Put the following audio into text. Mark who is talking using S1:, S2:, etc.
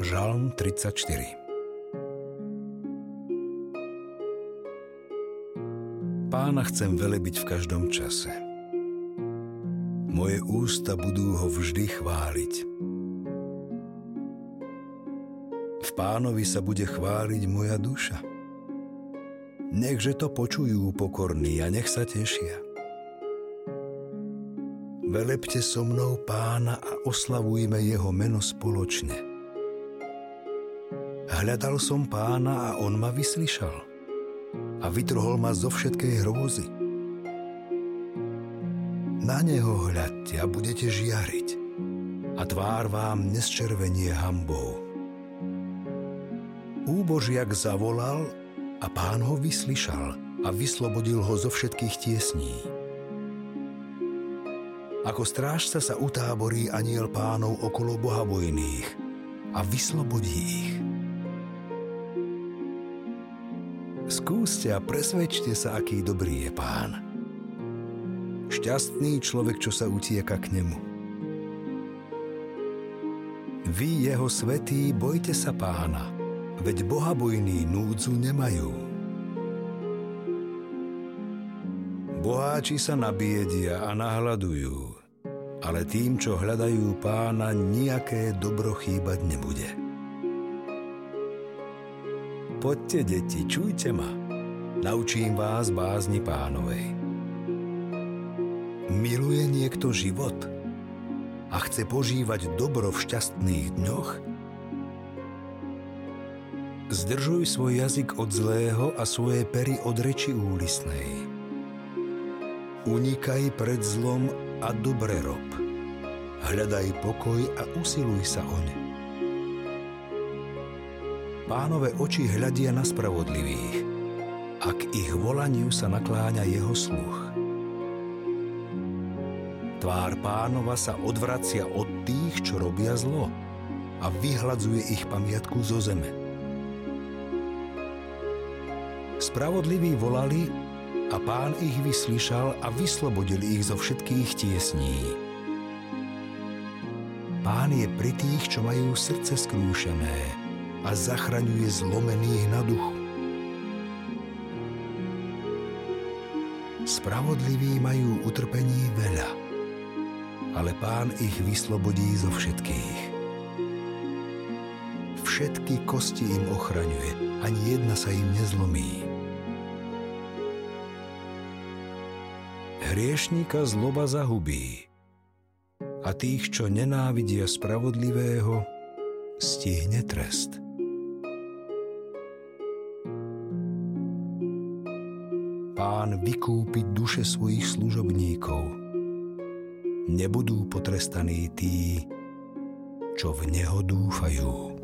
S1: Žalm 34 Pána chcem velebiť v každom čase. Moje ústa budú ho vždy chváliť. V pánovi sa bude chváliť moja duša. Nechže to počujú pokorní a nech sa tešia. Velepte so mnou pána a oslavujme jeho meno spoločne. Hľadal som pána a on ma vyslyšal a vytrhol ma zo všetkej hrôzy. Na neho hľadte a budete žiariť a tvár vám nesčervenie hambou. Úbožiak zavolal a pán ho vyslyšal a vyslobodil ho zo všetkých tiesní. Ako strážca sa utáborí aniel pánov okolo bohabojných a vyslobodí ich. Skúste a presvedčte sa, aký dobrý je pán. Šťastný človek, čo sa utieka k nemu. Vy, jeho svetí, bojte sa pána, veď bohabojní núdzu nemajú. Boháči sa nabiedia a nahľadujú, ale tým, čo hľadajú pána, nejaké dobro chýbať nebude. Poďte, deti, čujte ma. Naučím vás bázni pánovej. Miluje niekto život a chce požívať dobro v šťastných dňoch? Zdržuj svoj jazyk od zlého a svoje pery od reči úlisnej. Unikaj pred zlom a dobre rob. Hľadaj pokoj a usiluj sa oň. Pánové oči hľadia na spravodlivých, ak ich volaniu sa nakláňa jeho sluch. Tvár pánova sa odvracia od tých, čo robia zlo a vyhladzuje ich pamiatku zo zeme. Spravodliví volali a pán ich vyslyšal a vyslobodil ich zo všetkých tiesní. Pán je pri tých, čo majú srdce skrúšené a zachraňuje zlomených na duchu. Spravodliví majú utrpení veľa, ale pán ich vyslobodí zo všetkých. Všetky kosti im ochraňuje, ani jedna sa im nezlomí. Hriešníka zloba zahubí a tých, čo nenávidia spravodlivého, stihne trest. Pán vykúpiť duše svojich služobníkov. Nebudú potrestaní tí, čo v Neho dúfajú.